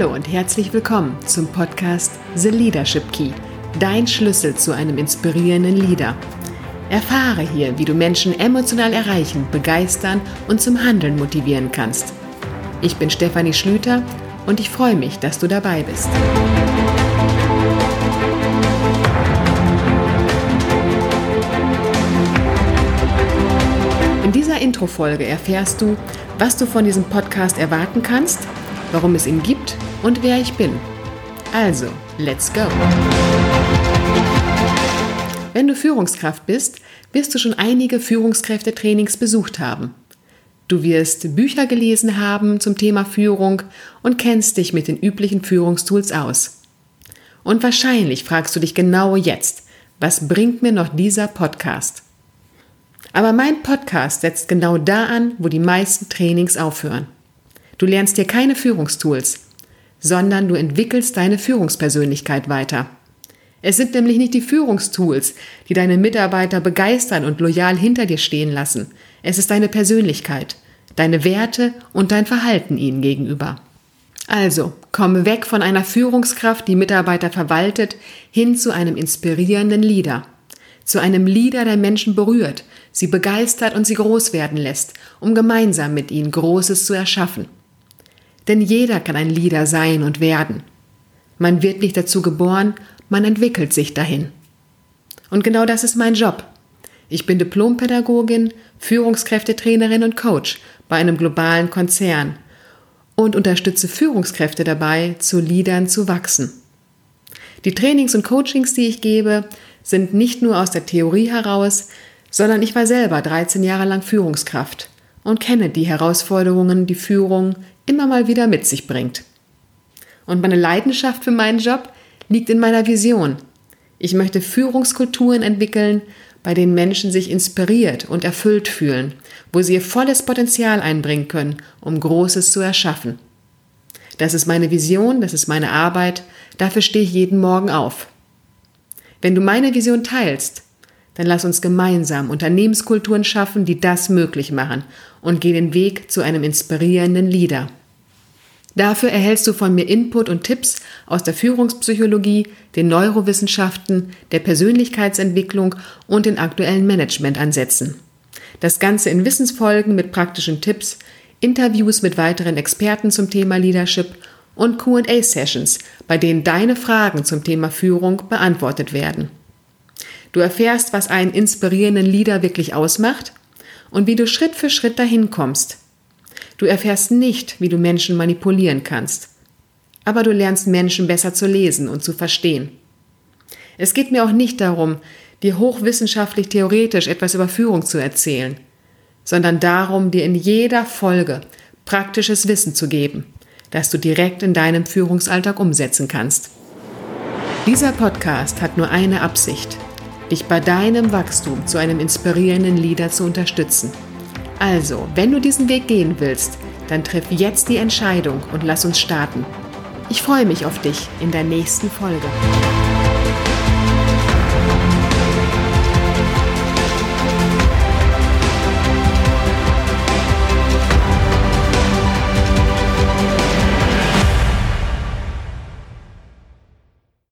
herzlich willkommen zum Podcast The Leadership Key, dein Schlüssel zu einem inspirierenden Leader. Erfahre hier, wie du Menschen emotional erreichen, begeistern und zum Handeln motivieren kannst. Ich bin Stefanie Schlüter und ich freue mich, dass du dabei bist. In dieser Intro-Folge erfährst du, was du von diesem Podcast erwarten kannst, warum es ihn gibt und wer ich bin. Also, let's go! Wenn du Führungskraft bist, wirst du schon einige Führungskräftetrainings besucht haben. Du wirst Bücher gelesen haben zum Thema Führung und kennst dich mit den üblichen Führungstools aus. Und wahrscheinlich fragst du dich genau jetzt, was bringt mir noch dieser Podcast? Aber mein Podcast setzt genau da an, wo die meisten Trainings aufhören. Du lernst hier keine Führungstools, sondern du entwickelst deine Führungspersönlichkeit weiter. Es sind nämlich nicht die Führungstools, die deine Mitarbeiter begeistern und loyal hinter dir stehen lassen. Es ist deine Persönlichkeit, deine Werte und dein Verhalten ihnen gegenüber. Also, komme weg von einer Führungskraft, die Mitarbeiter verwaltet, hin zu einem inspirierenden Leader. Zu einem Leader, der Menschen berührt, sie begeistert und sie groß werden lässt, um gemeinsam mit ihnen Großes zu erschaffen. Denn jeder kann ein Leader sein und werden. Man wird nicht dazu geboren, man entwickelt sich dahin. Und genau das ist mein Job. Ich bin Diplompädagogin, Führungskräftetrainerin und Coach bei einem globalen Konzern und unterstütze Führungskräfte dabei, zu Leadern zu wachsen. Die Trainings und Coachings, die ich gebe, sind nicht nur aus der Theorie heraus, sondern ich war selber 13 Jahre lang Führungskraft und kenne die Herausforderungen, die Führung immer mal wieder mit sich bringt. Und meine Leidenschaft für meinen Job liegt in meiner Vision. Ich möchte Führungskulturen entwickeln, bei denen Menschen sich inspiriert und erfüllt fühlen, wo sie ihr volles Potenzial einbringen können, um Großes zu erschaffen. Das ist meine Vision, das ist meine Arbeit, dafür stehe ich jeden Morgen auf. Wenn du meine Vision teilst, dann lass uns gemeinsam Unternehmenskulturen schaffen, die das möglich machen und geh den Weg zu einem inspirierenden Leader. Dafür erhältst du von mir Input und Tipps aus der Führungspsychologie, den Neurowissenschaften, der Persönlichkeitsentwicklung und den aktuellen Managementansätzen. Das Ganze in Wissensfolgen mit praktischen Tipps, Interviews mit weiteren Experten zum Thema Leadership und QA-Sessions, bei denen deine Fragen zum Thema Führung beantwortet werden. Du erfährst, was einen inspirierenden Leader wirklich ausmacht und wie du Schritt für Schritt dahin kommst – Du erfährst nicht, wie du Menschen manipulieren kannst. Aber du lernst Menschen besser zu lesen und zu verstehen. Es geht mir auch nicht darum, dir hochwissenschaftlich theoretisch etwas über Führung zu erzählen, sondern darum, dir in jeder Folge praktisches Wissen zu geben, das du direkt in deinem Führungsalltag umsetzen kannst. Dieser Podcast hat nur eine Absicht, dich bei deinem Wachstum zu einem inspirierenden Leader zu unterstützen. Also, wenn du diesen Weg gehen willst, dann triff jetzt die Entscheidung und lass uns starten. Ich freue mich auf dich in der nächsten Folge.